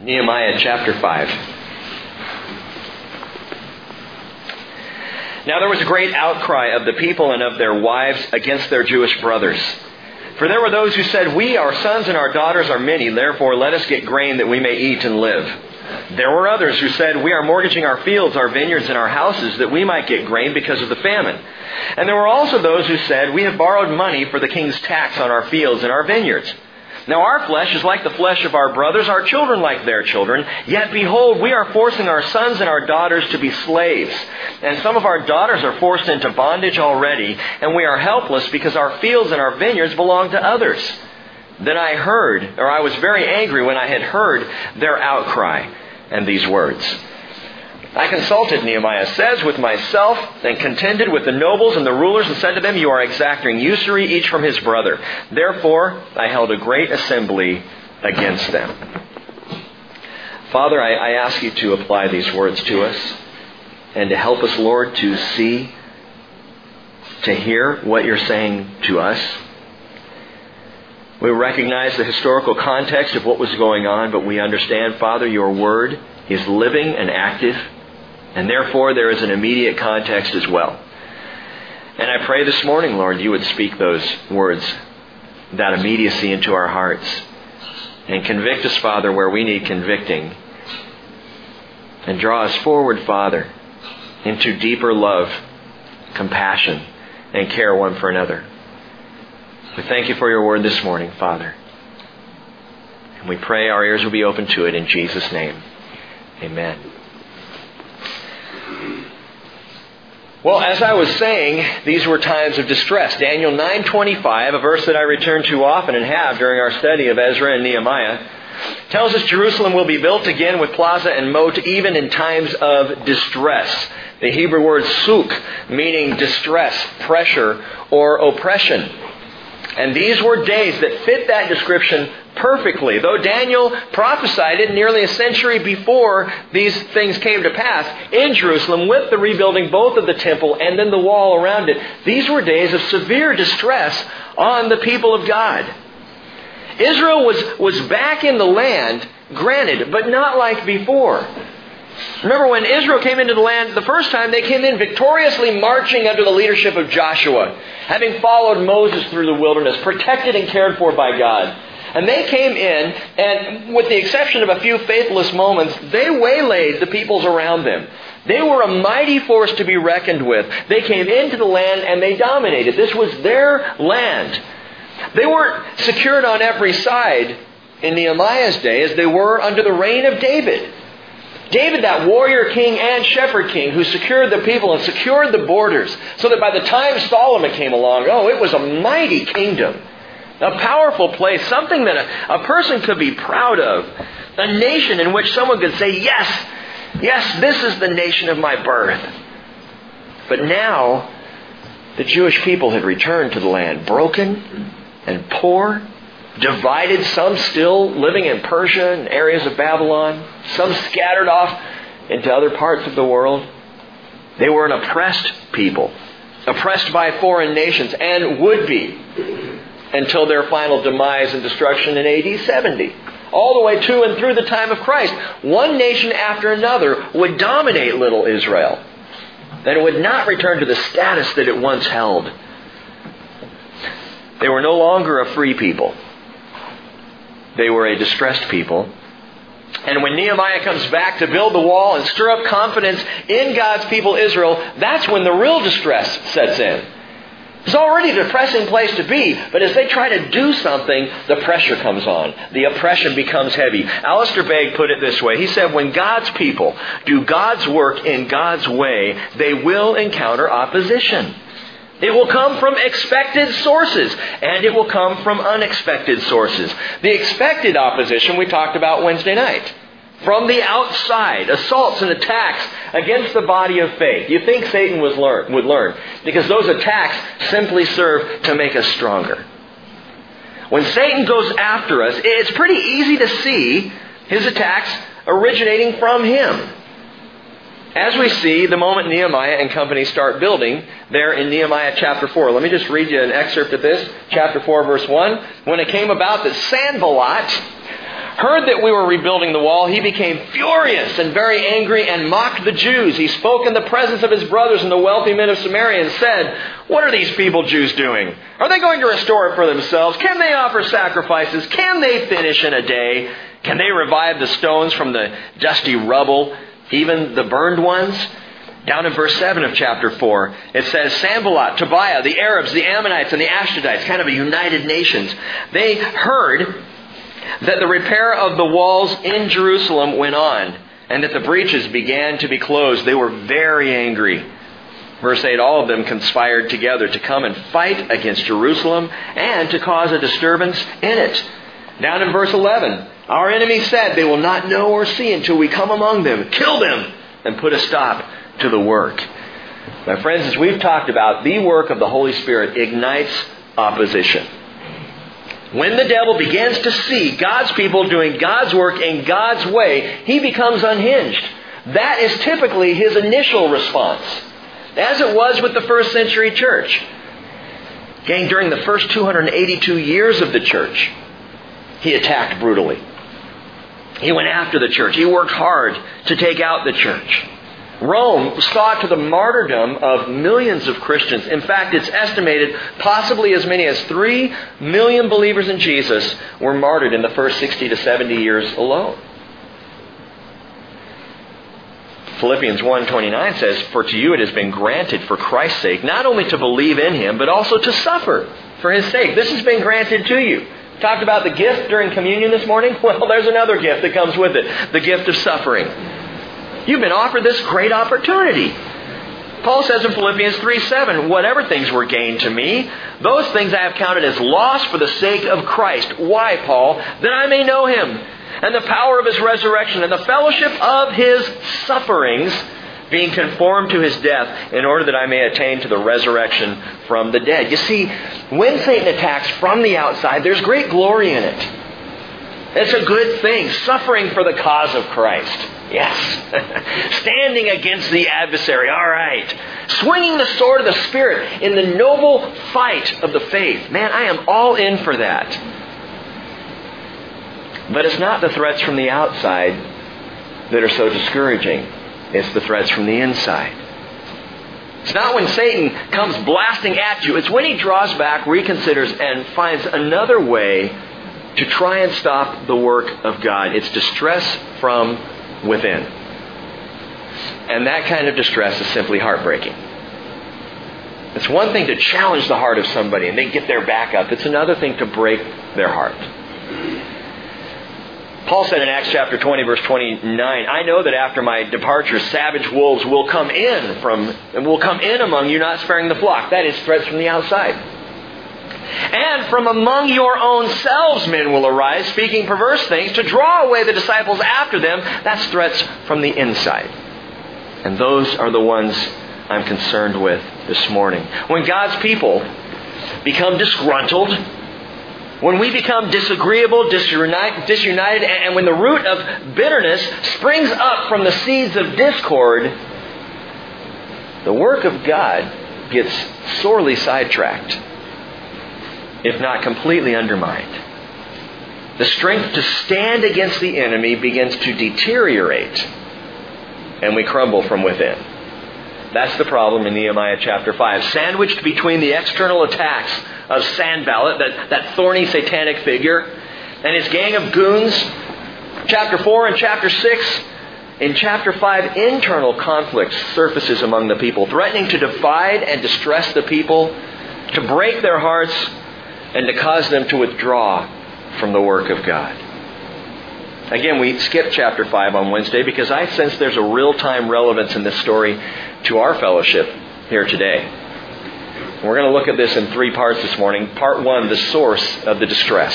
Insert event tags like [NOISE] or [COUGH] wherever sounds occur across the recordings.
Nehemiah chapter 5. Now there was a great outcry of the people and of their wives against their Jewish brothers. For there were those who said, We, our sons and our daughters, are many, therefore let us get grain that we may eat and live. There were others who said, We are mortgaging our fields, our vineyards, and our houses that we might get grain because of the famine. And there were also those who said, We have borrowed money for the king's tax on our fields and our vineyards. Now our flesh is like the flesh of our brothers, our children like their children. Yet behold, we are forcing our sons and our daughters to be slaves. And some of our daughters are forced into bondage already, and we are helpless because our fields and our vineyards belong to others. Then I heard, or I was very angry when I had heard their outcry and these words. I consulted, Nehemiah says, with myself and contended with the nobles and the rulers and said to them, You are exacting usury each from his brother. Therefore, I held a great assembly against them. Father, I, I ask you to apply these words to us and to help us, Lord, to see, to hear what you're saying to us. We recognize the historical context of what was going on, but we understand, Father, your word is living and active and therefore, there is an immediate context as well. And I pray this morning, Lord, you would speak those words, that immediacy into our hearts. And convict us, Father, where we need convicting. And draw us forward, Father, into deeper love, compassion, and care one for another. We thank you for your word this morning, Father. And we pray our ears will be open to it in Jesus' name. Amen. Well, as I was saying, these were times of distress. Daniel 9:25, a verse that I return to often and have during our study of Ezra and Nehemiah, tells us Jerusalem will be built again with plaza and moat even in times of distress. The Hebrew word suk, meaning distress, pressure, or oppression. And these were days that fit that description perfectly. Though Daniel prophesied it nearly a century before these things came to pass in Jerusalem with the rebuilding both of the temple and then the wall around it, these were days of severe distress on the people of God. Israel was, was back in the land, granted, but not like before. Remember when Israel came into the land the first time, they came in victoriously marching under the leadership of Joshua, having followed Moses through the wilderness, protected and cared for by God. And they came in, and with the exception of a few faithless moments, they waylaid the peoples around them. They were a mighty force to be reckoned with. They came into the land and they dominated. This was their land. They weren't secured on every side in Nehemiah's day as they were under the reign of David. David, that warrior king and shepherd king who secured the people and secured the borders, so that by the time Solomon came along, oh, it was a mighty kingdom. A powerful place, something that a, a person could be proud of. A nation in which someone could say, yes, yes, this is the nation of my birth. But now, the Jewish people had returned to the land broken and poor, divided, some still living in Persia and areas of Babylon, some scattered off into other parts of the world. They were an oppressed people, oppressed by foreign nations, and would be until their final demise and destruction in AD 70. All the way to and through the time of Christ. One nation after another would dominate little Israel. And it would not return to the status that it once held. They were no longer a free people. They were a distressed people. And when Nehemiah comes back to build the wall and stir up confidence in God's people Israel, that's when the real distress sets in. It's already a depressing place to be, but as they try to do something, the pressure comes on. The oppression becomes heavy. Alistair Begg put it this way. He said, when God's people do God's work in God's way, they will encounter opposition. It will come from expected sources, and it will come from unexpected sources. The expected opposition we talked about Wednesday night from the outside, assaults and attacks against the body of faith. You think Satan was learn, would learn because those attacks simply serve to make us stronger. When Satan goes after us, it's pretty easy to see his attacks originating from him. As we see, the moment Nehemiah and company start building, there in Nehemiah chapter 4. Let me just read you an excerpt of this, chapter 4, verse 1. When it came about that Sanballat heard that we were rebuilding the wall, he became furious and very angry and mocked the Jews. He spoke in the presence of his brothers and the wealthy men of Samaria and said, What are these feeble Jews doing? Are they going to restore it for themselves? Can they offer sacrifices? Can they finish in a day? Can they revive the stones from the dusty rubble, even the burned ones? Down in verse 7 of chapter 4, it says Sanballat, Tobiah, the Arabs, the Ammonites, and the Ashdodites, kind of a united nations, they heard that the repair of the walls in Jerusalem went on and that the breaches began to be closed. They were very angry. Verse 8 All of them conspired together to come and fight against Jerusalem and to cause a disturbance in it. Down in verse 11, our enemy said, They will not know or see until we come among them, kill them, and put a stop to the work. My friends, as we've talked about, the work of the Holy Spirit ignites opposition. When the devil begins to see God's people doing God's work in God's way, he becomes unhinged. That is typically his initial response, as it was with the first century church. Again, during the first 282 years of the church, he attacked brutally. He went after the church. He worked hard to take out the church. Rome saw to the martyrdom of millions of Christians. In fact, it's estimated possibly as many as 3 million believers in Jesus were martyred in the first 60 to 70 years alone. Philippians 1:29 says, "For to you it has been granted for Christ's sake not only to believe in him, but also to suffer for his sake." This has been granted to you. Talked about the gift during communion this morning? [LAUGHS] Well, there's another gift that comes with it, the gift of suffering. You've been offered this great opportunity. Paul says in Philippians 3 7, whatever things were gained to me, those things I have counted as loss for the sake of Christ. Why, Paul? That I may know him, and the power of his resurrection, and the fellowship of his sufferings, being conformed to his death, in order that I may attain to the resurrection from the dead. You see, when Satan attacks from the outside, there's great glory in it. It's a good thing, suffering for the cause of Christ. Yes. [LAUGHS] Standing against the adversary. All right. Swinging the sword of the Spirit in the noble fight of the faith. Man, I am all in for that. But it's not the threats from the outside that are so discouraging. It's the threats from the inside. It's not when Satan comes blasting at you. It's when he draws back, reconsiders, and finds another way to try and stop the work of God. It's distress from within. And that kind of distress is simply heartbreaking. It's one thing to challenge the heart of somebody and they get their back up. It's another thing to break their heart. Paul said in Acts chapter 20 verse 29, I know that after my departure savage wolves will come in from and will come in among you not sparing the flock. That is threats from the outside. And from among your own selves men will arise, speaking perverse things, to draw away the disciples after them. That's threats from the inside. And those are the ones I'm concerned with this morning. When God's people become disgruntled, when we become disagreeable, disunited, and when the root of bitterness springs up from the seeds of discord, the work of God gets sorely sidetracked if not completely undermined. The strength to stand against the enemy begins to deteriorate, and we crumble from within. That's the problem in Nehemiah chapter 5. Sandwiched between the external attacks of Sanballat, that, that thorny satanic figure, and his gang of goons, chapter 4 and chapter 6, in chapter 5, internal conflict surfaces among the people, threatening to divide and distress the people, to break their hearts, and to cause them to withdraw from the work of God. Again, we skipped chapter 5 on Wednesday because I sense there's a real time relevance in this story to our fellowship here today. We're going to look at this in three parts this morning. Part 1, the source of the distress.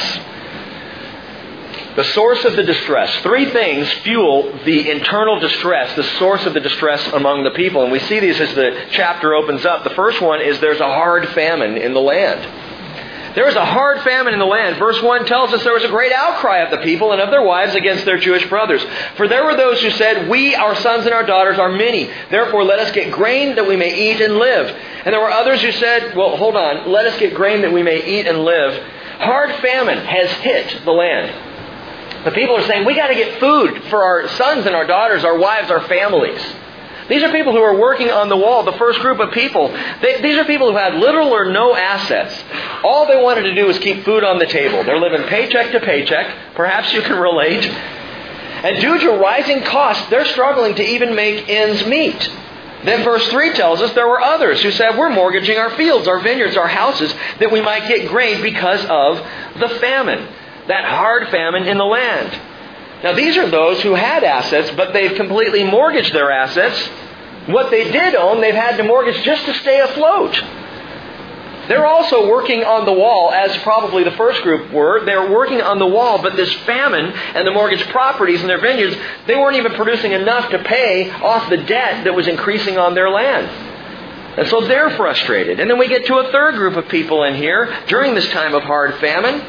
The source of the distress. Three things fuel the internal distress, the source of the distress among the people. And we see these as the chapter opens up. The first one is there's a hard famine in the land. There was a hard famine in the land. Verse 1 tells us there was a great outcry of the people and of their wives against their Jewish brothers. For there were those who said, We, our sons and our daughters, are many. Therefore, let us get grain that we may eat and live. And there were others who said, Well, hold on. Let us get grain that we may eat and live. Hard famine has hit the land. The people are saying, we got to get food for our sons and our daughters, our wives, our families. These are people who are working on the wall, the first group of people. They, these are people who had little or no assets. All they wanted to do was keep food on the table. They're living paycheck to paycheck. Perhaps you can relate. And due to rising costs, they're struggling to even make ends meet. Then verse 3 tells us there were others who said, We're mortgaging our fields, our vineyards, our houses, that we might get grain because of the famine, that hard famine in the land. Now, these are those who had assets, but they've completely mortgaged their assets. What they did own, they've had to mortgage just to stay afloat. They're also working on the wall, as probably the first group were. They're working on the wall, but this famine and the mortgaged properties and their vineyards, they weren't even producing enough to pay off the debt that was increasing on their land. And so they're frustrated. And then we get to a third group of people in here during this time of hard famine.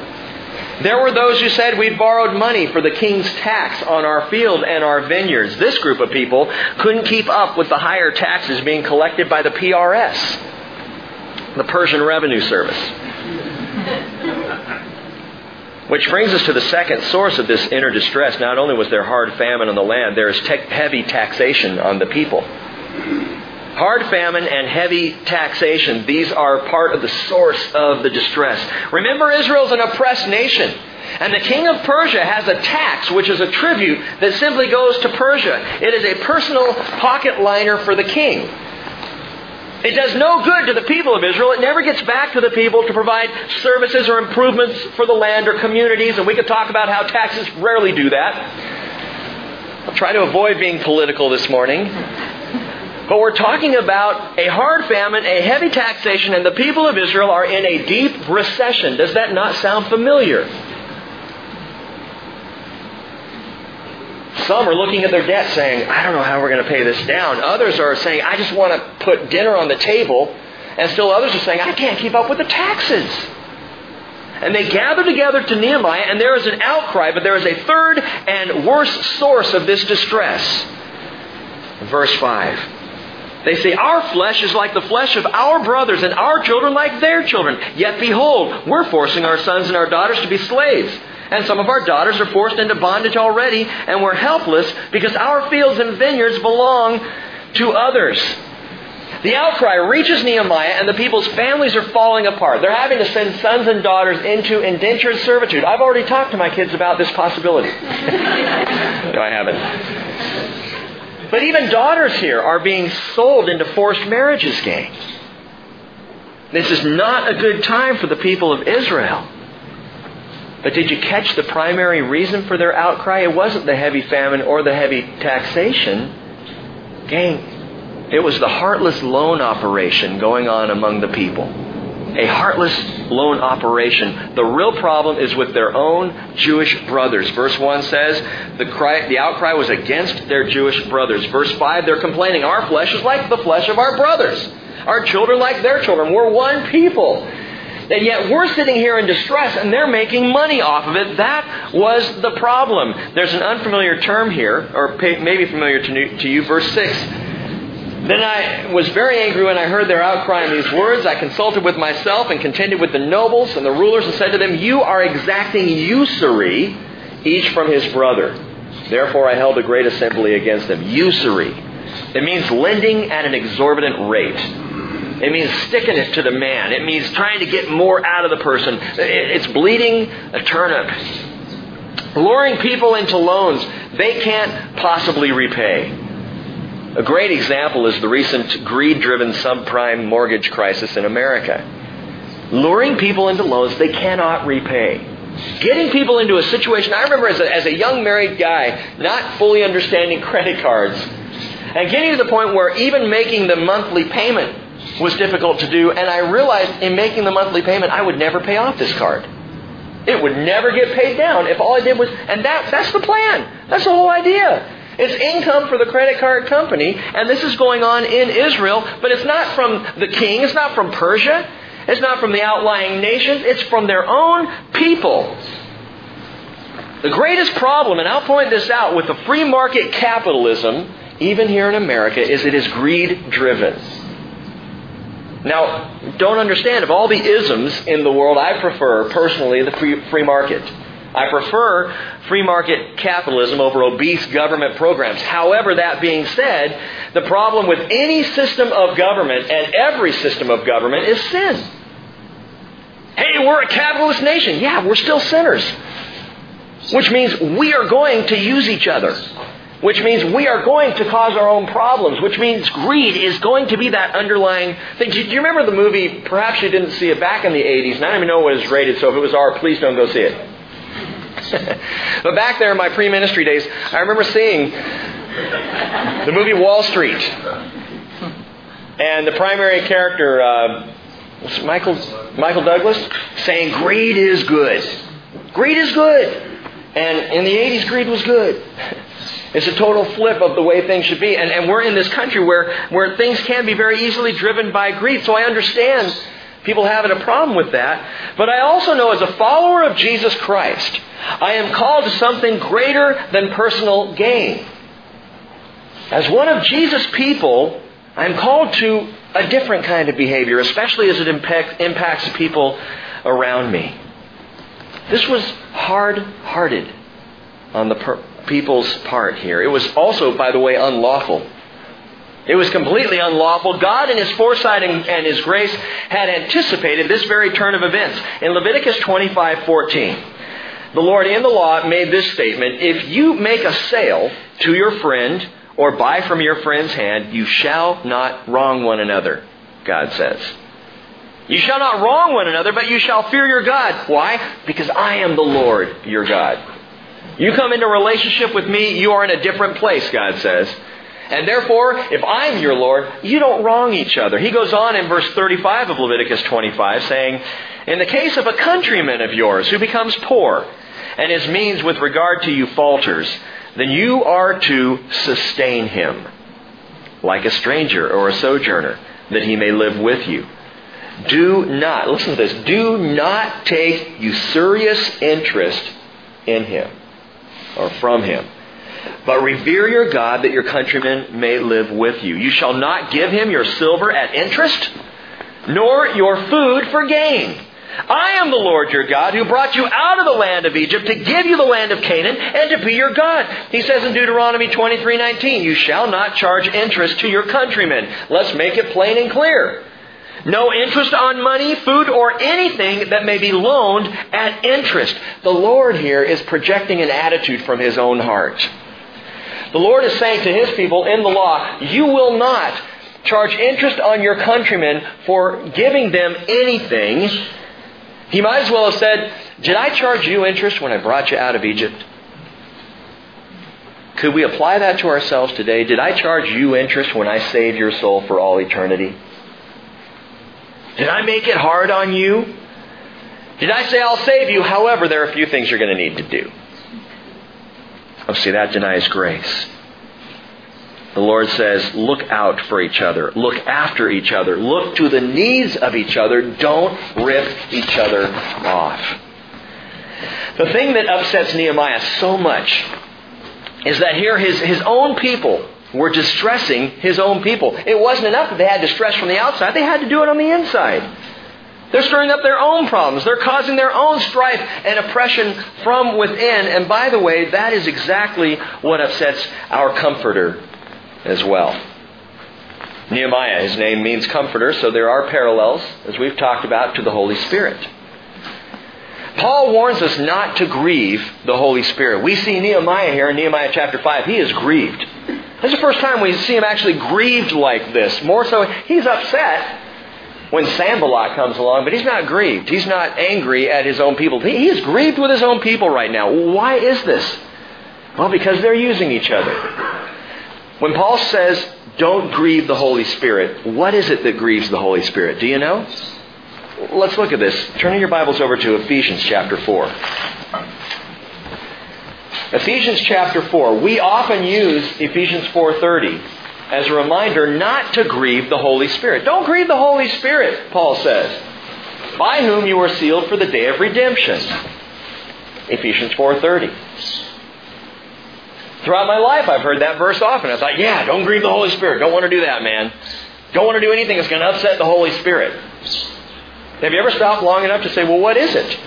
There were those who said we'd borrowed money for the king's tax on our field and our vineyards. This group of people couldn't keep up with the higher taxes being collected by the PRS, the Persian Revenue Service. [LAUGHS] Which brings us to the second source of this inner distress. Not only was there hard famine on the land, there is te- heavy taxation on the people. Hard famine and heavy taxation, these are part of the source of the distress. Remember, Israel's an oppressed nation. And the king of Persia has a tax, which is a tribute that simply goes to Persia. It is a personal pocket liner for the king. It does no good to the people of Israel. It never gets back to the people to provide services or improvements for the land or communities. And we could talk about how taxes rarely do that. I'll try to avoid being political this morning. But we're talking about a hard famine, a heavy taxation, and the people of Israel are in a deep recession. Does that not sound familiar? Some are looking at their debt saying, I don't know how we're going to pay this down. Others are saying, I just want to put dinner on the table. And still others are saying, I can't keep up with the taxes. And they gather together to Nehemiah, and there is an outcry, but there is a third and worse source of this distress. Verse 5. They say, Our flesh is like the flesh of our brothers, and our children like their children. Yet behold, we're forcing our sons and our daughters to be slaves. And some of our daughters are forced into bondage already, and we're helpless because our fields and vineyards belong to others. The outcry reaches Nehemiah, and the people's families are falling apart. They're having to send sons and daughters into indentured servitude. I've already talked to my kids about this possibility. [LAUGHS] no, I haven't. But even daughters here are being sold into forced marriages, gang. This is not a good time for the people of Israel. But did you catch the primary reason for their outcry? It wasn't the heavy famine or the heavy taxation. Gang, it was the heartless loan operation going on among the people a heartless loan operation. The real problem is with their own Jewish brothers. Verse 1 says the, cry, the outcry was against their Jewish brothers. Verse 5, they're complaining, Our flesh is like the flesh of our brothers, our children like their children. We're one people. And yet we're sitting here in distress and they're making money off of it. That was the problem. There's an unfamiliar term here, or maybe familiar to you. Verse 6 then I was very angry when I heard their outcry in these words. I consulted with myself and contended with the nobles and the rulers and said to them, You are exacting usury, each from his brother. Therefore I held a great assembly against them. Usury. It means lending at an exorbitant rate. It means sticking it to the man. It means trying to get more out of the person. It's bleeding a turnip. Luring people into loans they can't possibly repay. A great example is the recent greed driven subprime mortgage crisis in America. Luring people into loans they cannot repay. Getting people into a situation, I remember as a, as a young married guy not fully understanding credit cards and getting to the point where even making the monthly payment was difficult to do, and I realized in making the monthly payment I would never pay off this card. It would never get paid down if all I did was, and that, that's the plan. That's the whole idea. It's income for the credit card company, and this is going on in Israel, but it's not from the king, it's not from Persia, it's not from the outlying nations, it's from their own people. The greatest problem, and I'll point this out with the free market capitalism, even here in America, is it is greed driven. Now, don't understand, of all the isms in the world, I prefer personally the free, free market. I prefer free market capitalism over obese government programs. However, that being said, the problem with any system of government and every system of government is sin. Hey, we're a capitalist nation. Yeah, we're still sinners. Which means we are going to use each other. Which means we are going to cause our own problems. Which means greed is going to be that underlying thing. Do you remember the movie? Perhaps you didn't see it back in the 80s, and I don't even know what it was rated, so if it was R, please don't go see it. [LAUGHS] but back there in my pre ministry days, I remember seeing the movie Wall Street. And the primary character, uh, Michael, Michael Douglas, saying, Greed is good. Greed is good. And in the 80s, greed was good. [LAUGHS] It's a total flip of the way things should be. And, and we're in this country where, where things can be very easily driven by greed. So I understand people having a problem with that. But I also know as a follower of Jesus Christ, I am called to something greater than personal gain. As one of Jesus' people, I am called to a different kind of behavior, especially as it impact, impacts people around me. This was hard hearted on the per- people's part here. It was also, by the way, unlawful. It was completely unlawful. God, in His foresight and, and His grace, had anticipated this very turn of events. In Leviticus 25 14, the Lord in the law made this statement If you make a sale to your friend or buy from your friend's hand, you shall not wrong one another, God says. You shall not wrong one another, but you shall fear your God. Why? Because I am the Lord your God. You come into relationship with me, you are in a different place, God says. And therefore, if I'm your Lord, you don't wrong each other. He goes on in verse 35 of Leviticus 25 saying, In the case of a countryman of yours who becomes poor, and his means with regard to you falters, then you are to sustain him, like a stranger or a sojourner, that he may live with you. Do not, listen to this, do not take usurious interest in him or from him. But revere your God that your countrymen may live with you. You shall not give him your silver at interest, nor your food for gain. I am the Lord your God who brought you out of the land of Egypt to give you the land of Canaan and to be your God. He says in Deuteronomy 23:19, "You shall not charge interest to your countrymen." Let's make it plain and clear. No interest on money, food, or anything that may be loaned at interest. The Lord here is projecting an attitude from His own heart. The Lord is saying to His people in the law, you will not charge interest on your countrymen for giving them anything. He might as well have said, Did I charge you interest when I brought you out of Egypt? Could we apply that to ourselves today? Did I charge you interest when I saved your soul for all eternity? Did I make it hard on you? Did I say I'll save you? However, there are a few things you're going to need to do. See, that denies grace. The Lord says, look out for each other. Look after each other. Look to the needs of each other. Don't rip each other off. The thing that upsets Nehemiah so much is that here his, his own people were distressing his own people. It wasn't enough that they had distress from the outside, they had to do it on the inside. They're stirring up their own problems. They're causing their own strife and oppression from within. And by the way, that is exactly what upsets our comforter as well. Nehemiah, his name means comforter, so there are parallels, as we've talked about, to the Holy Spirit. Paul warns us not to grieve the Holy Spirit. We see Nehemiah here in Nehemiah chapter 5. He is grieved. This is the first time we see him actually grieved like this. More so, he's upset when Sanballat comes along, but he's not grieved. He's not angry at his own people. He is grieved with his own people right now. Why is this? Well, because they're using each other. When Paul says, don't grieve the Holy Spirit, what is it that grieves the Holy Spirit? Do you know? Let's look at this. Turning your Bibles over to Ephesians chapter 4. Ephesians chapter 4. We often use Ephesians 4:30 as a reminder not to grieve the Holy Spirit. Don't grieve the Holy Spirit, Paul says, by whom you were sealed for the day of redemption. Ephesians 4:30. Throughout my life I've heard that verse often. I thought, yeah, don't grieve the Holy Spirit. Don't want to do that, man. Don't want to do anything that's going to upset the Holy Spirit. Have you ever stopped long enough to say, well, what is it?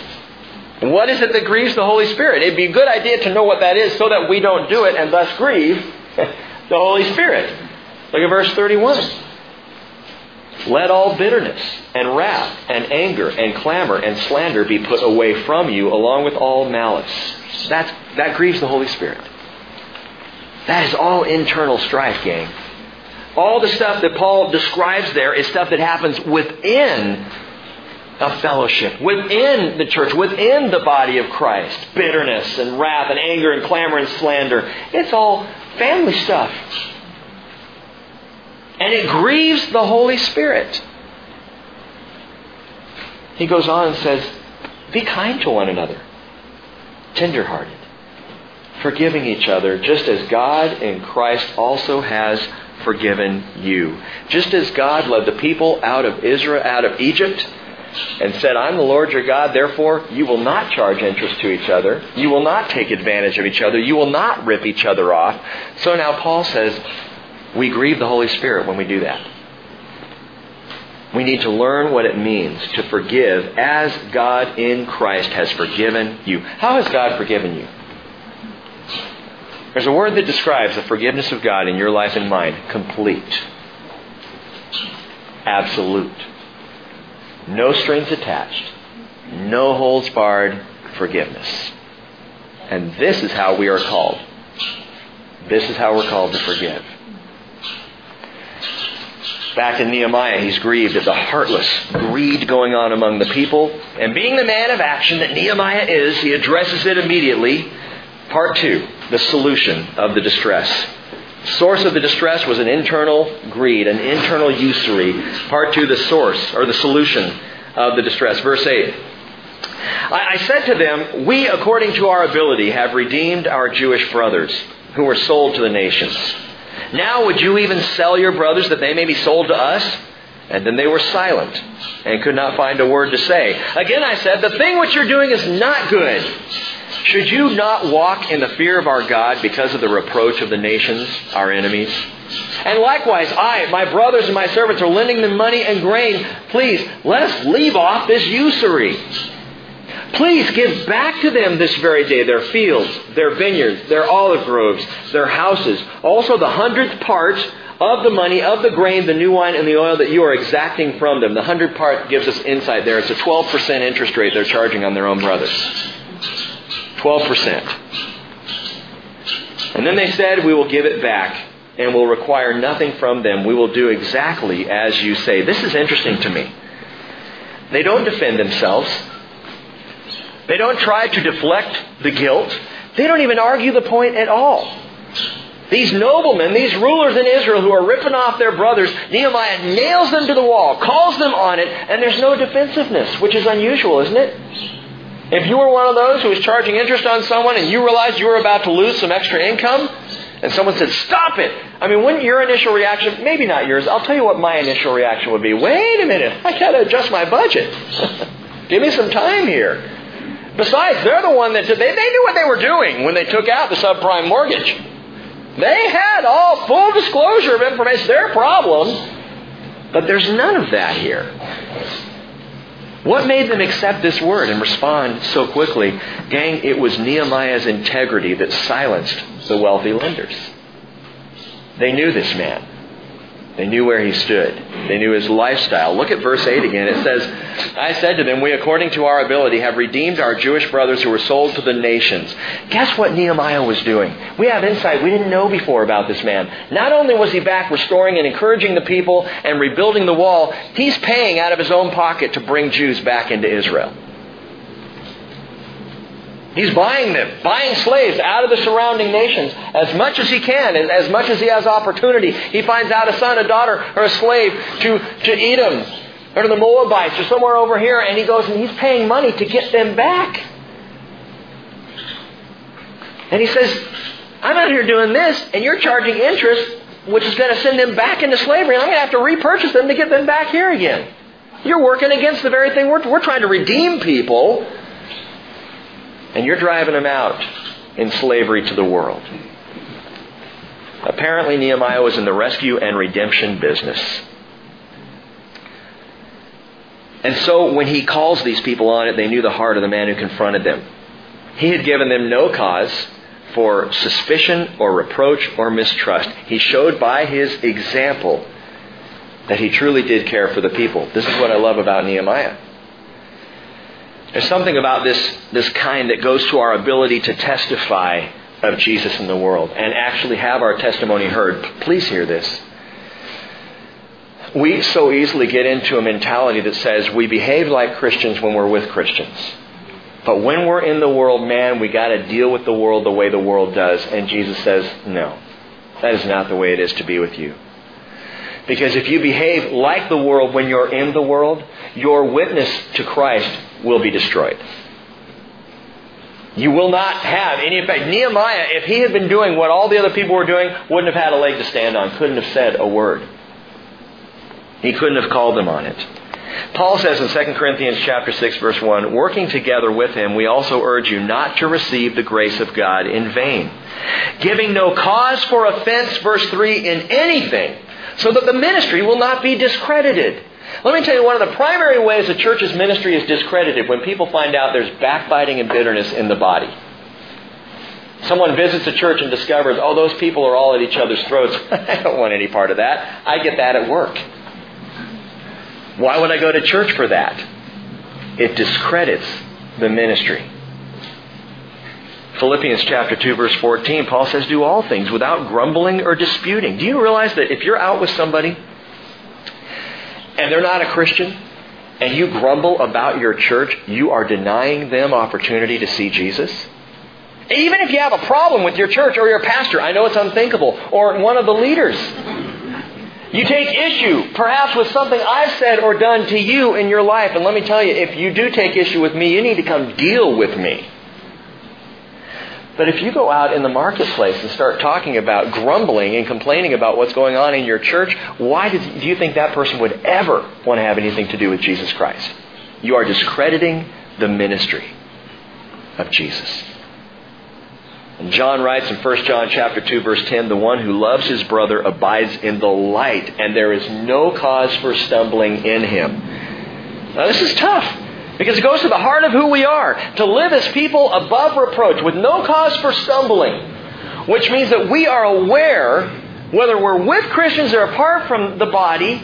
What is it that grieves the Holy Spirit? It'd be a good idea to know what that is so that we don't do it and thus grieve [LAUGHS] the Holy Spirit. Look at verse 31. Let all bitterness and wrath and anger and clamor and slander be put away from you along with all malice. That's, that grieves the Holy Spirit. That is all internal strife, gang. All the stuff that Paul describes there is stuff that happens within a fellowship, within the church, within the body of Christ. Bitterness and wrath and anger and clamor and slander. It's all family stuff. And it grieves the Holy Spirit. He goes on and says, Be kind to one another, tenderhearted, forgiving each other, just as God in Christ also has forgiven you. Just as God led the people out of Israel, out of Egypt, and said, I'm the Lord your God, therefore you will not charge interest to each other. You will not take advantage of each other. You will not rip each other off. So now Paul says, we grieve the Holy Spirit when we do that. We need to learn what it means to forgive as God in Christ has forgiven you. How has God forgiven you? There's a word that describes the forgiveness of God in your life and mine complete, absolute. No strings attached, no holds barred forgiveness. And this is how we are called. This is how we're called to forgive. Back in Nehemiah, he's grieved at the heartless greed going on among the people. And being the man of action that Nehemiah is, he addresses it immediately. Part two, the solution of the distress. Source of the distress was an internal greed, an internal usury. Part two, the source or the solution of the distress. Verse 8. I said to them, We, according to our ability, have redeemed our Jewish brothers who were sold to the nations. Now would you even sell your brothers that they may be sold to us? And then they were silent and could not find a word to say. Again I said, The thing which you're doing is not good. Should you not walk in the fear of our God because of the reproach of the nations, our enemies? And likewise, I, my brothers and my servants are lending them money and grain. Please, let us leave off this usury. Please give back to them this very day their fields, their vineyards, their olive groves, their houses, also the hundredth part of the money, of the grain, the new wine, and the oil that you are exacting from them. The hundred part gives us insight there. It's a 12% interest rate they're charging on their own brothers. 12%. And then they said, We will give it back and will require nothing from them. We will do exactly as you say. This is interesting to me. They don't defend themselves. They don't try to deflect the guilt. They don't even argue the point at all. These noblemen, these rulers in Israel who are ripping off their brothers, Nehemiah nails them to the wall, calls them on it, and there's no defensiveness, which is unusual, isn't it? If you were one of those who was charging interest on someone and you realized you were about to lose some extra income, and someone said, Stop it! I mean, wouldn't your initial reaction, maybe not yours, I'll tell you what my initial reaction would be. Wait a minute, I gotta adjust my budget. [LAUGHS] Give me some time here. Besides, they're the one that they, they knew what they were doing when they took out the subprime mortgage. They had all full disclosure of information, their problem, but there's none of that here. What made them accept this word and respond so quickly? Gang, it was Nehemiah's integrity that silenced the wealthy lenders. They knew this man. They knew where he stood. They knew his lifestyle. Look at verse 8 again. It says, I said to them, We, according to our ability, have redeemed our Jewish brothers who were sold to the nations. Guess what Nehemiah was doing? We have insight we didn't know before about this man. Not only was he back restoring and encouraging the people and rebuilding the wall, he's paying out of his own pocket to bring Jews back into Israel. He's buying them, buying slaves out of the surrounding nations as much as he can, and as much as he has opportunity. He finds out a son, a daughter, or a slave to, to Edom, or to the Moabites, or somewhere over here, and he goes and he's paying money to get them back. And he says, I'm out here doing this, and you're charging interest, which is going to send them back into slavery, and I'm going to have to repurchase them to get them back here again. You're working against the very thing we're, we're trying to redeem people and you're driving them out in slavery to the world. Apparently, Nehemiah was in the rescue and redemption business. And so when he calls these people on it, they knew the heart of the man who confronted them. He had given them no cause for suspicion or reproach or mistrust. He showed by his example that he truly did care for the people. This is what I love about Nehemiah. There's something about this, this kind that goes to our ability to testify of Jesus in the world and actually have our testimony heard. Please hear this. We so easily get into a mentality that says we behave like Christians when we're with Christians. But when we're in the world, man, we got to deal with the world the way the world does. And Jesus says, no, that is not the way it is to be with you. Because if you behave like the world when you're in the world, your witness to Christ will be destroyed. You will not have any effect. Nehemiah, if he had been doing what all the other people were doing, wouldn't have had a leg to stand on, couldn't have said a word. He couldn't have called them on it. Paul says in 2 Corinthians chapter 6 verse 1, working together with him, we also urge you not to receive the grace of God in vain. Giving no cause for offense, verse 3, in anything, so that the ministry will not be discredited. Let me tell you one of the primary ways the church's ministry is discredited when people find out there's backbiting and bitterness in the body. Someone visits a church and discovers, oh, those people are all at each other's throats. [LAUGHS] I don't want any part of that. I get that at work. Why would I go to church for that? It discredits the ministry. Philippians chapter 2 verse 14, Paul says, do all things without grumbling or disputing. Do you realize that if you're out with somebody and they're not a Christian and you grumble about your church, you are denying them opportunity to see Jesus? Even if you have a problem with your church or your pastor, I know it's unthinkable, or one of the leaders. You take issue, perhaps, with something I've said or done to you in your life. And let me tell you, if you do take issue with me, you need to come deal with me. But if you go out in the marketplace and start talking about grumbling and complaining about what's going on in your church, why do you think that person would ever want to have anything to do with Jesus Christ? You are discrediting the ministry of Jesus. And John writes in 1 John chapter 2 verse 10, the one who loves his brother abides in the light, and there is no cause for stumbling in him. Now this is tough. Because it goes to the heart of who we are. To live as people above reproach with no cause for stumbling. Which means that we are aware, whether we're with Christians or apart from the body,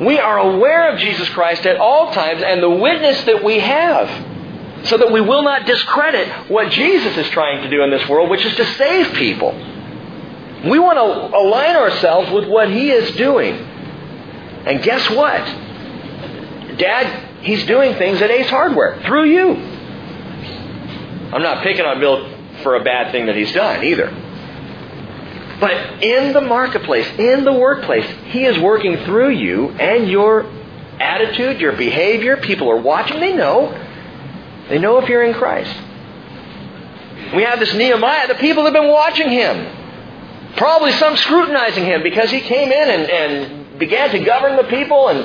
we are aware of Jesus Christ at all times and the witness that we have so that we will not discredit what Jesus is trying to do in this world, which is to save people. We want to align ourselves with what He is doing. And guess what? Dad, He's doing things at Ace Hardware through you. I'm not picking on Bill for a bad thing that he's done either. But in the marketplace, in the workplace, He is working through you and your attitude, your behavior. People are watching, they know. They know if you're in Christ. We have this Nehemiah. The people have been watching him. Probably some scrutinizing him because he came in and, and began to govern the people and,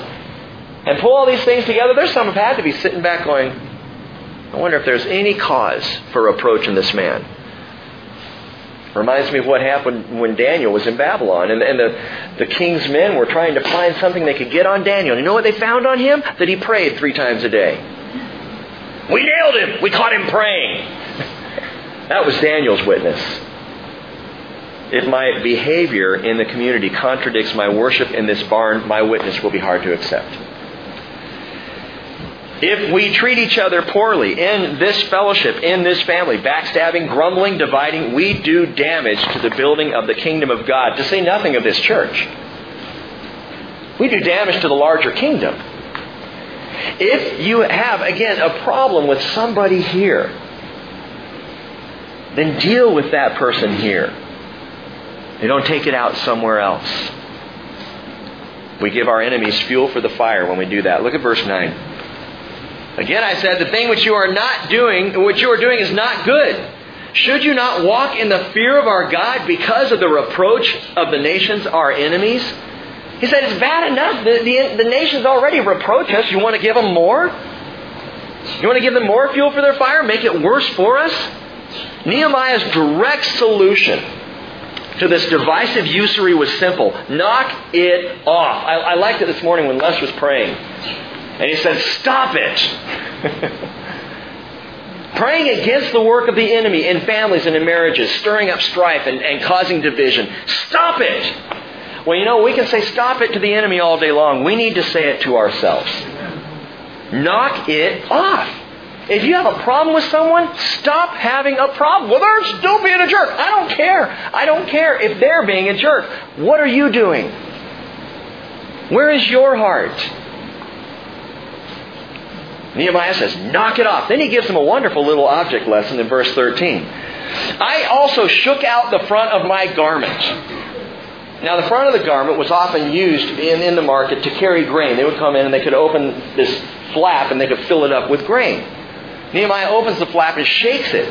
and pull all these things together. There's some have had to be sitting back going, I wonder if there's any cause for reproach in this man. Reminds me of what happened when Daniel was in Babylon and, and the, the king's men were trying to find something they could get on Daniel. You know what they found on him? That he prayed three times a day. We nailed him. We caught him praying. [LAUGHS] that was Daniel's witness. If my behavior in the community contradicts my worship in this barn, my witness will be hard to accept. If we treat each other poorly in this fellowship, in this family, backstabbing, grumbling, dividing, we do damage to the building of the kingdom of God, to say nothing of this church. We do damage to the larger kingdom. If you have, again, a problem with somebody here, then deal with that person here. They don't take it out somewhere else. We give our enemies fuel for the fire when we do that. Look at verse 9. Again, I said, the thing which you are not doing, which you are doing is not good. Should you not walk in the fear of our God because of the reproach of the nations, our enemies? He said, it's bad enough. The, the, the nations already reproach us. You want to give them more? You want to give them more fuel for their fire? Make it worse for us? Nehemiah's direct solution to this divisive usury was simple. Knock it off. I, I liked it this morning when Les was praying. And he said, Stop it! Praying against the work of the enemy in families and in marriages, stirring up strife and, and causing division. Stop it! Well, you know, we can say stop it to the enemy all day long. We need to say it to ourselves. Knock it off. If you have a problem with someone, stop having a problem. Well, they're still being a jerk. I don't care. I don't care if they're being a jerk. What are you doing? Where is your heart? Nehemiah says, knock it off. Then he gives them a wonderful little object lesson in verse 13. I also shook out the front of my garment. Now, the front of the garment was often used in, in the market to carry grain. They would come in and they could open this flap and they could fill it up with grain. Nehemiah opens the flap and shakes it.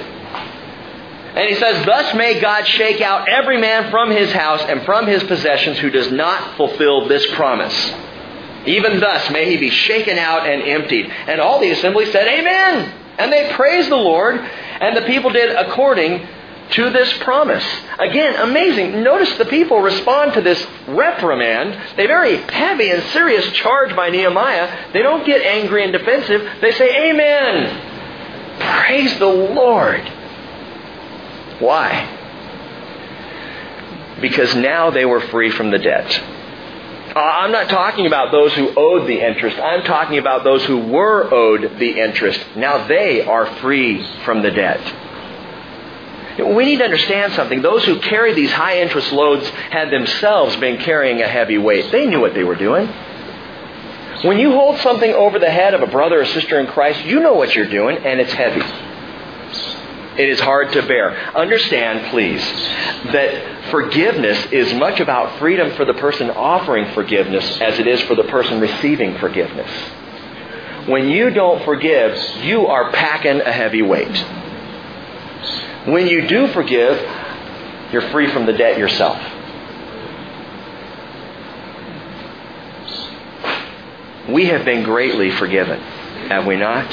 And he says, Thus may God shake out every man from his house and from his possessions who does not fulfill this promise. Even thus may he be shaken out and emptied. And all the assembly said, Amen. And they praised the Lord, and the people did according to this promise. Again, amazing. Notice the people respond to this reprimand. They very heavy and serious charge by Nehemiah. They don't get angry and defensive. They say, Amen. Praise the Lord. Why? Because now they were free from the debt. Uh, I'm not talking about those who owed the interest. I'm talking about those who were owed the interest. Now they are free from the debt. We need to understand something. Those who carry these high interest loads had themselves been carrying a heavy weight. They knew what they were doing. When you hold something over the head of a brother or sister in Christ, you know what you're doing, and it's heavy. It is hard to bear. Understand, please, that forgiveness is much about freedom for the person offering forgiveness as it is for the person receiving forgiveness. When you don't forgive, you are packing a heavy weight. When you do forgive, you're free from the debt yourself. We have been greatly forgiven, have we not?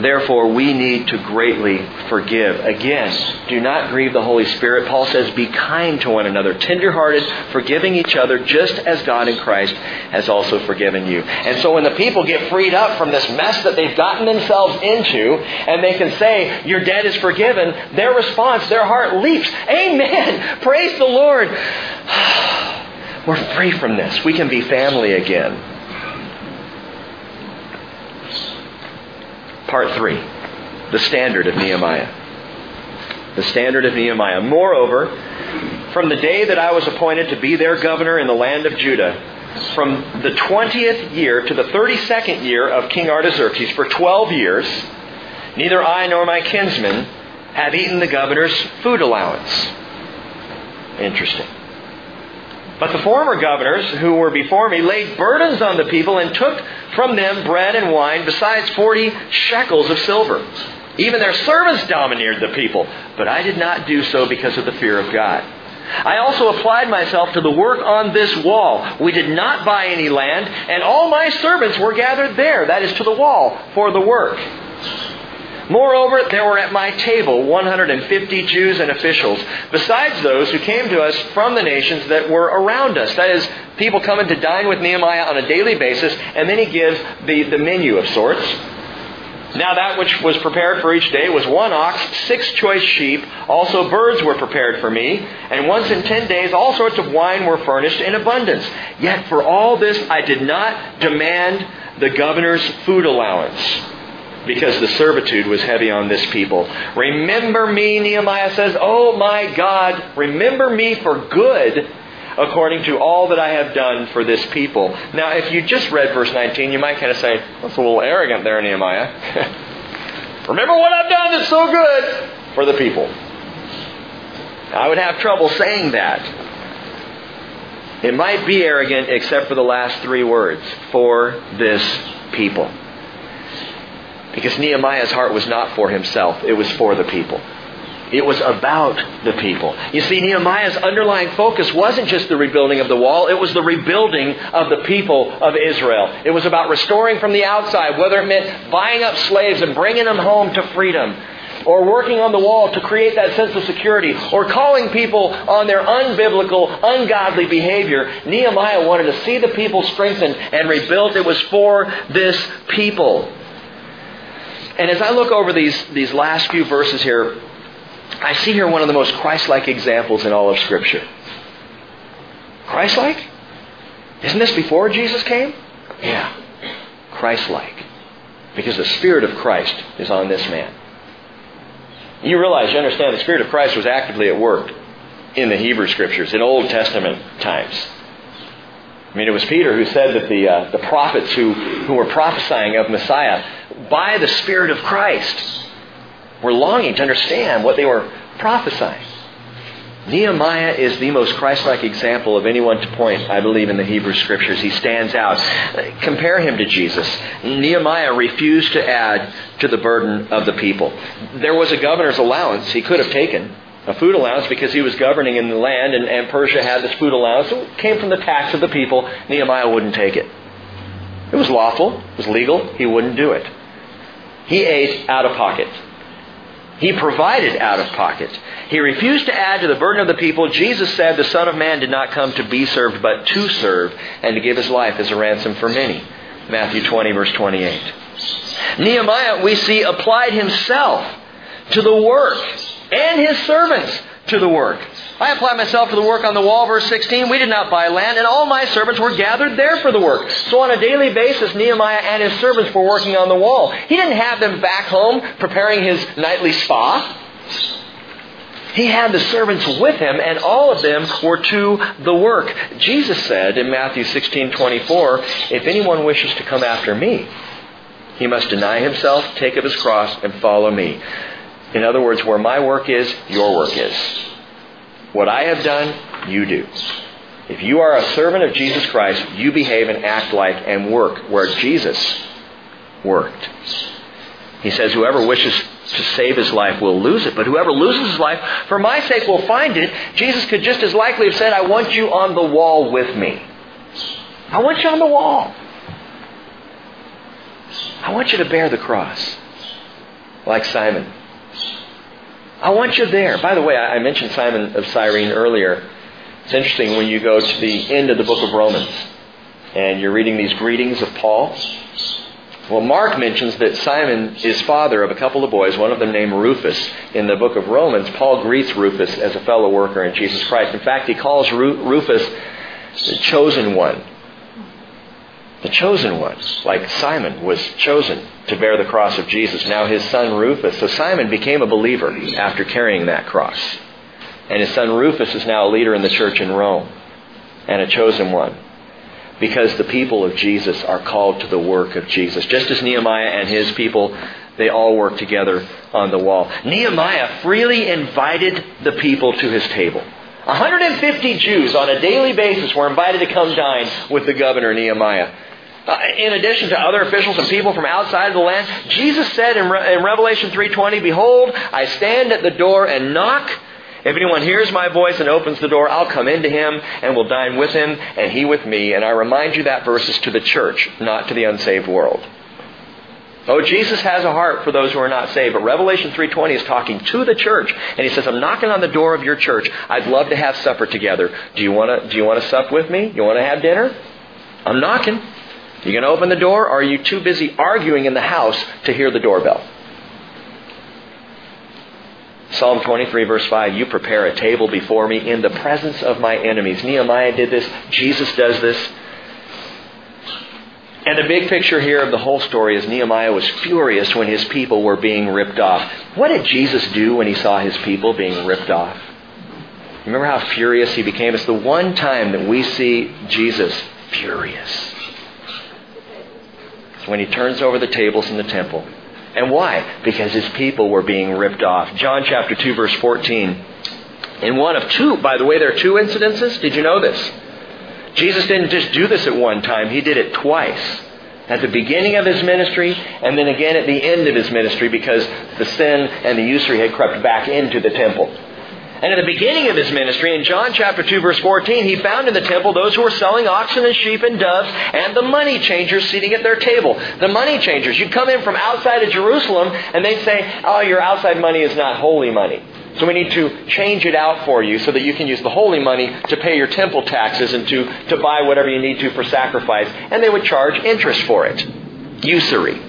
Therefore, we need to greatly forgive. Again, do not grieve the Holy Spirit. Paul says, be kind to one another, tenderhearted, forgiving each other, just as God in Christ has also forgiven you. And so when the people get freed up from this mess that they've gotten themselves into, and they can say, your debt is forgiven, their response, their heart leaps. Amen! [LAUGHS] Praise the Lord! [SIGHS] We're free from this. We can be family again. Part 3 The Standard of Nehemiah. The Standard of Nehemiah. Moreover, from the day that I was appointed to be their governor in the land of Judah, from the 20th year to the 32nd year of King Artaxerxes, for 12 years, neither I nor my kinsmen have eaten the governor's food allowance. Interesting. But the former governors who were before me laid burdens on the people and took from them bread and wine, besides forty shekels of silver. Even their servants domineered the people, but I did not do so because of the fear of God. I also applied myself to the work on this wall. We did not buy any land, and all my servants were gathered there, that is, to the wall, for the work. Moreover, there were at my table 150 Jews and officials, besides those who came to us from the nations that were around us. That is, people coming to dine with Nehemiah on a daily basis, and then he gives the, the menu of sorts. Now that which was prepared for each day was one ox, six choice sheep, also birds were prepared for me, and once in ten days all sorts of wine were furnished in abundance. Yet for all this I did not demand the governor's food allowance because the servitude was heavy on this people. Remember me, Nehemiah says, Oh my God, remember me for good according to all that I have done for this people. Now, if you just read verse 19, you might kind of say, that's a little arrogant there, Nehemiah. [LAUGHS] remember what I've done that's so good for the people. I would have trouble saying that. It might be arrogant except for the last three words for this people. Because Nehemiah's heart was not for himself, it was for the people. It was about the people. You see, Nehemiah's underlying focus wasn't just the rebuilding of the wall, it was the rebuilding of the people of Israel. It was about restoring from the outside, whether it meant buying up slaves and bringing them home to freedom, or working on the wall to create that sense of security or calling people on their unbiblical, ungodly behavior. Nehemiah wanted to see the people strengthened and rebuilt. It was for this people. And as I look over these, these last few verses here, I see here one of the most Christ-like examples in all of Scripture. Christ-like? Isn't this before Jesus came? Yeah. Christ-like. Because the Spirit of Christ is on this man. You realize, you understand, the Spirit of Christ was actively at work in the Hebrew Scriptures, in Old Testament times. I mean, it was Peter who said that the, uh, the prophets who, who were prophesying of Messiah, by the Spirit of Christ, were longing to understand what they were prophesying. Nehemiah is the most Christ-like example of anyone to point, I believe, in the Hebrew Scriptures. He stands out. Compare him to Jesus. Nehemiah refused to add to the burden of the people. There was a governor's allowance he could have taken, a food allowance, because he was governing in the land, and, and Persia had this food allowance. It came from the tax of the people. Nehemiah wouldn't take it. It was lawful. It was legal. He wouldn't do it. He ate out of pocket. He provided out of pocket. He refused to add to the burden of the people. Jesus said the Son of Man did not come to be served, but to serve, and to give his life as a ransom for many. Matthew 20, verse 28. Nehemiah, we see, applied himself to the work and his servants to the work. I apply myself to the work on the wall, verse 16. We did not buy land, and all my servants were gathered there for the work. So on a daily basis, Nehemiah and his servants were working on the wall. He didn't have them back home preparing his nightly spa. He had the servants with him, and all of them were to the work. Jesus said in Matthew 16:24, "If anyone wishes to come after me, he must deny himself, take up his cross, and follow me." In other words, where my work is, your work is. What I have done, you do. If you are a servant of Jesus Christ, you behave and act like and work where Jesus worked. He says, Whoever wishes to save his life will lose it, but whoever loses his life for my sake will find it. Jesus could just as likely have said, I want you on the wall with me. I want you on the wall. I want you to bear the cross, like Simon. I want you there. By the way, I mentioned Simon of Cyrene earlier. It's interesting when you go to the end of the book of Romans and you're reading these greetings of Paul. Well, Mark mentions that Simon is father of a couple of boys, one of them named Rufus. In the book of Romans, Paul greets Rufus as a fellow worker in Jesus Christ. In fact, he calls Rufus the chosen one. The chosen ones, like Simon was chosen to bear the cross of Jesus. Now his son Rufus. So Simon became a believer after carrying that cross. And his son Rufus is now a leader in the church in Rome and a chosen one. Because the people of Jesus are called to the work of Jesus. Just as Nehemiah and his people, they all work together on the wall. Nehemiah freely invited the people to his table. 150 Jews on a daily basis were invited to come dine with the governor Nehemiah. Uh, in addition to other officials and people from outside of the land, Jesus said in, Re- in Revelation 3:20, "Behold, I stand at the door and knock. If anyone hears my voice and opens the door, I'll come into him and will dine with him and he with me." And I remind you that verse is to the church, not to the unsaved world. Oh, Jesus has a heart for those who are not saved, but Revelation 3:20 is talking to the church, and he says, "I'm knocking on the door of your church. I'd love to have supper together. Do you want to? Do you want to sup with me? You want to have dinner? I'm knocking." You going to open the door, or are you too busy arguing in the house to hear the doorbell? Psalm 23, verse 5 You prepare a table before me in the presence of my enemies. Nehemiah did this. Jesus does this. And the big picture here of the whole story is Nehemiah was furious when his people were being ripped off. What did Jesus do when he saw his people being ripped off? Remember how furious he became? It's the one time that we see Jesus furious when he turns over the tables in the temple. And why? Because his people were being ripped off. John chapter 2 verse 14. In one of two, by the way, there are two incidences. Did you know this? Jesus didn't just do this at one time, he did it twice. At the beginning of his ministry, and then again at the end of his ministry, because the sin and the usury had crept back into the temple. And at the beginning of his ministry, in John chapter 2 verse 14, he found in the temple those who were selling oxen and sheep and doves and the money changers sitting at their table. The money changers. You'd come in from outside of Jerusalem and they'd say, oh, your outside money is not holy money. So we need to change it out for you so that you can use the holy money to pay your temple taxes and to, to buy whatever you need to for sacrifice. And they would charge interest for it. Usury.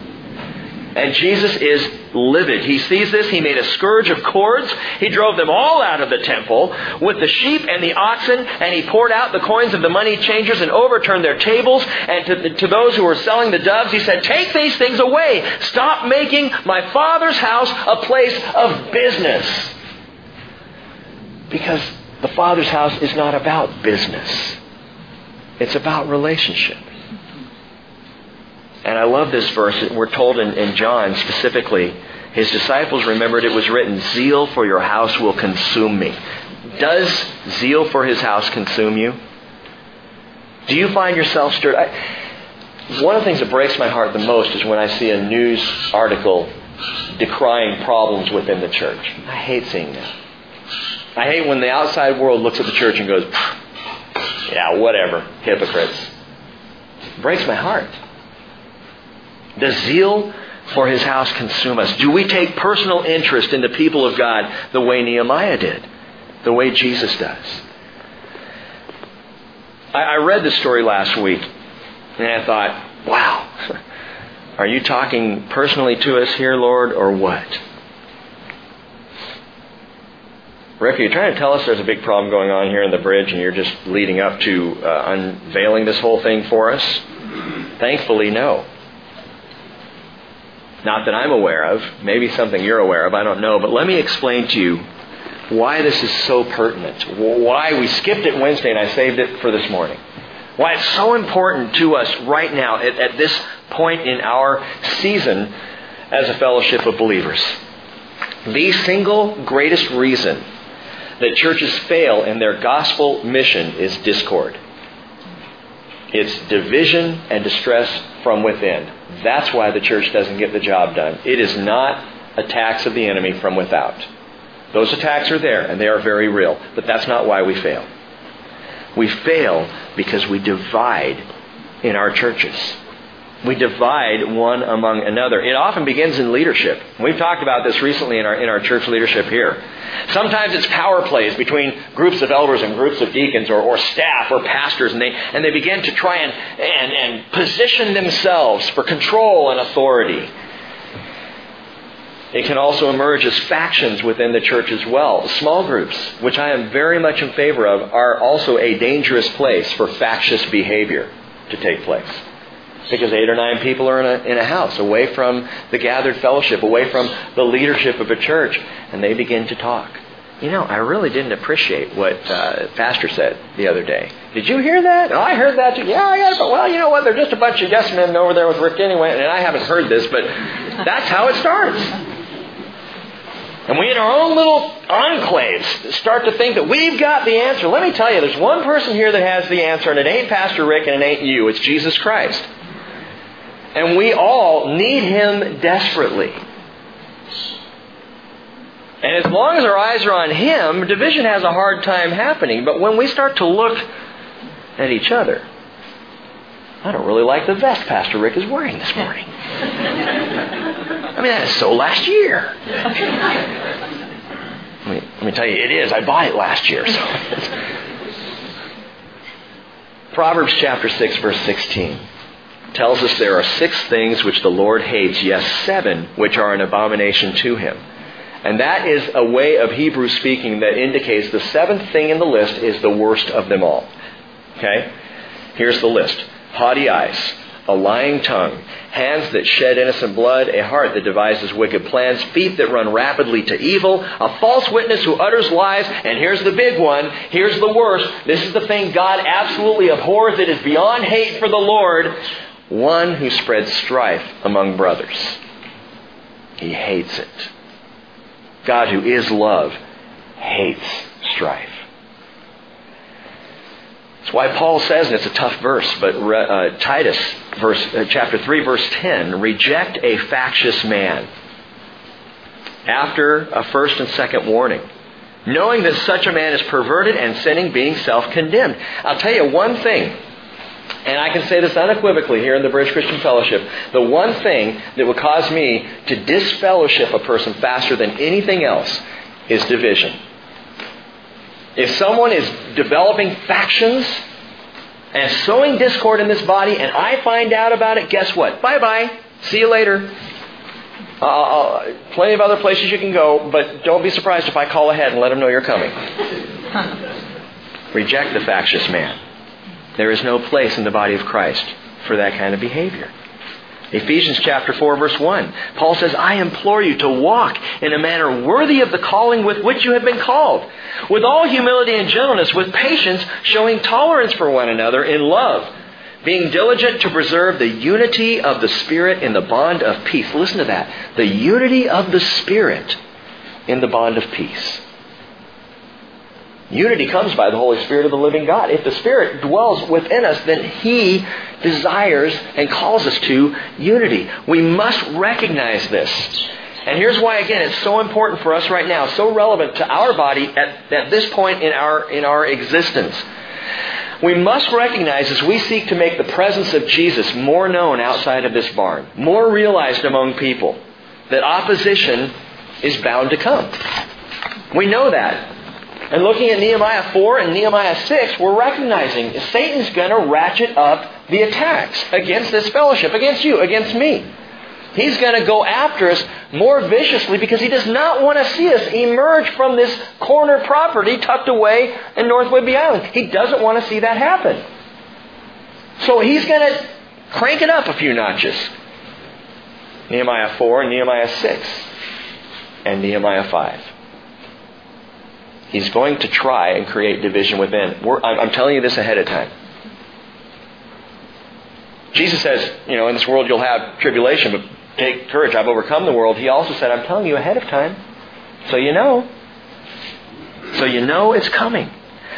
And Jesus is livid. He sees this. He made a scourge of cords. He drove them all out of the temple with the sheep and the oxen, and he poured out the coins of the money changers and overturned their tables. And to, to those who were selling the doves, he said, Take these things away. Stop making my Father's house a place of business. Because the Father's house is not about business. It's about relationship. And I love this verse. We're told in, in John specifically, his disciples remembered it was written, Zeal for your house will consume me. Does zeal for his house consume you? Do you find yourself stirred? I, one of the things that breaks my heart the most is when I see a news article decrying problems within the church. I hate seeing that. I hate when the outside world looks at the church and goes, yeah, whatever, hypocrites. It breaks my heart. Does zeal for his house consume us? Do we take personal interest in the people of God the way Nehemiah did? The way Jesus does? I, I read the story last week and I thought, wow, [LAUGHS] are you talking personally to us here, Lord, or what? Rick, are you trying to tell us there's a big problem going on here in the bridge and you're just leading up to uh, unveiling this whole thing for us? Thankfully, no. Not that I'm aware of. Maybe something you're aware of. I don't know. But let me explain to you why this is so pertinent. Why we skipped it Wednesday and I saved it for this morning. Why it's so important to us right now at, at this point in our season as a fellowship of believers. The single greatest reason that churches fail in their gospel mission is discord. It's division and distress from within. That's why the church doesn't get the job done. It is not attacks of the enemy from without. Those attacks are there, and they are very real. But that's not why we fail. We fail because we divide in our churches. We divide one among another. It often begins in leadership. We've talked about this recently in our, in our church leadership here. Sometimes it's power plays between groups of elders and groups of deacons or, or staff or pastors, and they, and they begin to try and, and, and position themselves for control and authority. It can also emerge as factions within the church as well. Small groups, which I am very much in favor of, are also a dangerous place for factious behavior to take place. Because eight or nine people are in a, in a house, away from the gathered fellowship, away from the leadership of a church, and they begin to talk. You know, I really didn't appreciate what uh, Pastor said the other day. Did you hear that? Oh, I heard that too. Yeah, I got it. But well, you know what? They're just a bunch of yes men over there with Rick anyway, and I haven't heard this, but that's how it starts. And we in our own little enclaves start to think that we've got the answer. Let me tell you, there's one person here that has the answer, and it ain't Pastor Rick and it ain't you. It's Jesus Christ. And we all need Him desperately. And as long as our eyes are on Him, division has a hard time happening. But when we start to look at each other, I don't really like the vest Pastor Rick is wearing this morning. [LAUGHS] I mean, that is so last year. Let me, let me tell you, it is. I bought it last year. So. [LAUGHS] Proverbs chapter 6, verse 16 tells us there are six things which the Lord hates, yes, seven which are an abomination to him. And that is a way of Hebrew speaking that indicates the seventh thing in the list is the worst of them all. Okay? Here's the list haughty eyes, a lying tongue, hands that shed innocent blood, a heart that devises wicked plans, feet that run rapidly to evil, a false witness who utters lies, and here's the big one, here's the worst. This is the thing God absolutely abhors. It is beyond hate for the Lord one who spreads strife among brothers. He hates it. God, who is love, hates strife. That's why Paul says, and it's a tough verse, but uh, Titus, verse, uh, chapter 3, verse 10, reject a factious man. After a first and second warning, knowing that such a man is perverted and sinning, being self-condemned. I'll tell you one thing, and I can say this unequivocally here in the Bridge Christian Fellowship. The one thing that would cause me to disfellowship a person faster than anything else is division. If someone is developing factions and sowing discord in this body and I find out about it, guess what? Bye bye. See you later. Uh, uh, plenty of other places you can go, but don't be surprised if I call ahead and let them know you're coming. [LAUGHS] Reject the factious man. There is no place in the body of Christ for that kind of behavior. Ephesians chapter 4 verse 1. Paul says, I implore you to walk in a manner worthy of the calling with which you have been called, with all humility and gentleness, with patience, showing tolerance for one another in love, being diligent to preserve the unity of the Spirit in the bond of peace. Listen to that. The unity of the Spirit in the bond of peace. Unity comes by the Holy Spirit of the living God. If the Spirit dwells within us, then He desires and calls us to unity. We must recognize this. And here's why, again, it's so important for us right now, so relevant to our body at, at this point in our, in our existence. We must recognize as we seek to make the presence of Jesus more known outside of this barn, more realized among people, that opposition is bound to come. We know that. And looking at Nehemiah 4 and Nehemiah 6, we're recognizing Satan's going to ratchet up the attacks against this fellowship, against you, against me. He's going to go after us more viciously because he does not want to see us emerge from this corner property tucked away in North Whidbey Island. He doesn't want to see that happen. So he's going to crank it up a few notches. Nehemiah 4 Nehemiah 6 and Nehemiah 5. He's going to try and create division within. We're, I'm telling you this ahead of time. Jesus says, you know, in this world you'll have tribulation, but take courage, I've overcome the world. He also said, I'm telling you ahead of time. So you know. So you know it's coming.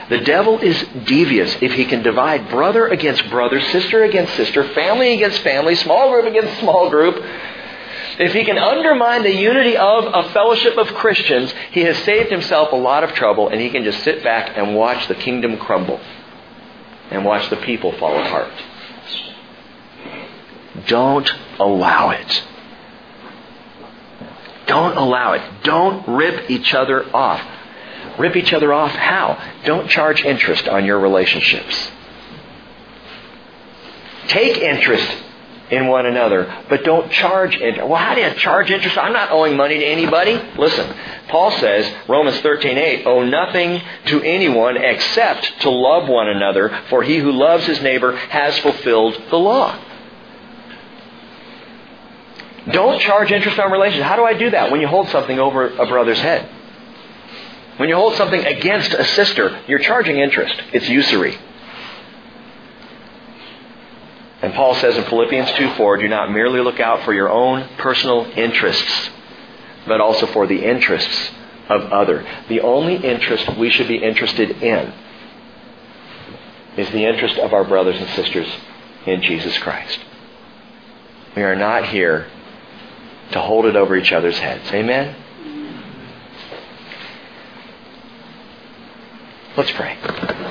The devil is devious if he can divide brother against brother, sister against sister, family against family, small group against small group, if he can undermine the unity of a fellowship of Christians, he has saved himself a lot of trouble and he can just sit back and watch the kingdom crumble and watch the people fall apart. Don't allow it. Don't allow it. Don't rip each other off. Rip each other off how? Don't charge interest on your relationships. Take interest in one another, but don't charge interest. Well, how do you charge interest? I'm not owing money to anybody. Listen, Paul says, Romans 13:8, owe nothing to anyone except to love one another, for he who loves his neighbor has fulfilled the law. Don't charge interest on relations. How do I do that? When you hold something over a brother's head. When you hold something against a sister, you're charging interest. It's usury. And Paul says in Philippians 2 4, do not merely look out for your own personal interests, but also for the interests of other. The only interest we should be interested in is the interest of our brothers and sisters in Jesus Christ. We are not here to hold it over each other's heads. Amen? Let's pray.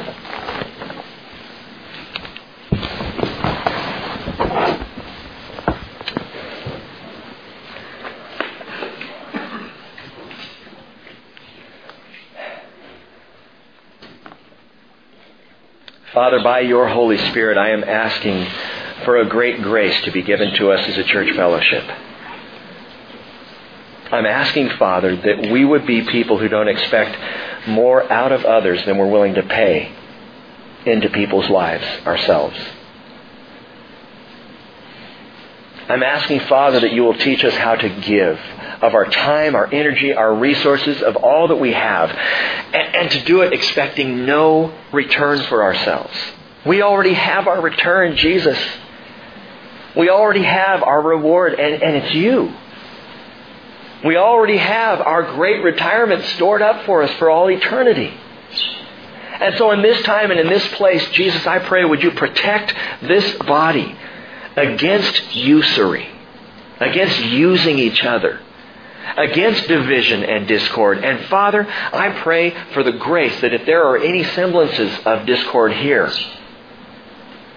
Father, by your Holy Spirit, I am asking for a great grace to be given to us as a church fellowship. I'm asking, Father, that we would be people who don't expect more out of others than we're willing to pay into people's lives ourselves. I'm asking, Father, that you will teach us how to give of our time, our energy, our resources, of all that we have, and, and to do it expecting no return for ourselves. We already have our return, Jesus. We already have our reward, and, and it's you. We already have our great retirement stored up for us for all eternity. And so in this time and in this place, Jesus, I pray, would you protect this body against usury, against using each other, against division and discord. And Father, I pray for the grace that if there are any semblances of discord here,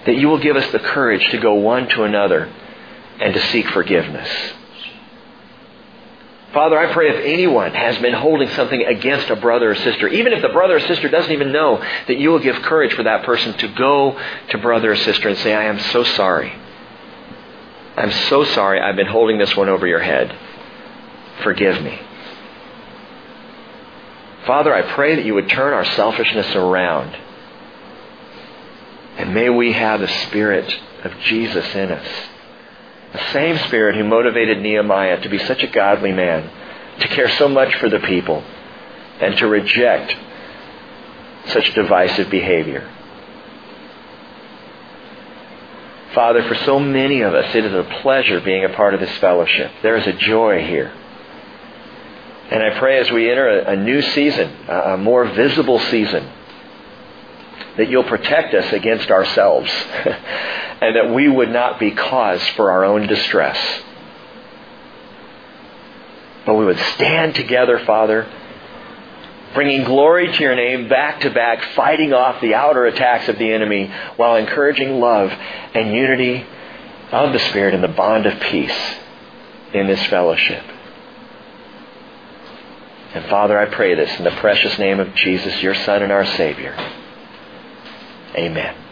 that you will give us the courage to go one to another and to seek forgiveness. Father, I pray if anyone has been holding something against a brother or sister, even if the brother or sister doesn't even know, that you will give courage for that person to go to brother or sister and say, I am so sorry. I'm so sorry I've been holding this one over your head. Forgive me. Father, I pray that you would turn our selfishness around. And may we have the Spirit of Jesus in us. The same Spirit who motivated Nehemiah to be such a godly man, to care so much for the people, and to reject such divisive behavior. Father, for so many of us, it is a pleasure being a part of this fellowship. There is a joy here. And I pray as we enter a, a new season, a, a more visible season, that you'll protect us against ourselves [LAUGHS] and that we would not be cause for our own distress. But we would stand together, Father, bringing glory to your name back to back, fighting off the outer attacks of the enemy while encouraging love and unity of the Spirit and the bond of peace in this fellowship. And Father, I pray this in the precious name of Jesus, your Son and our Savior. Amen.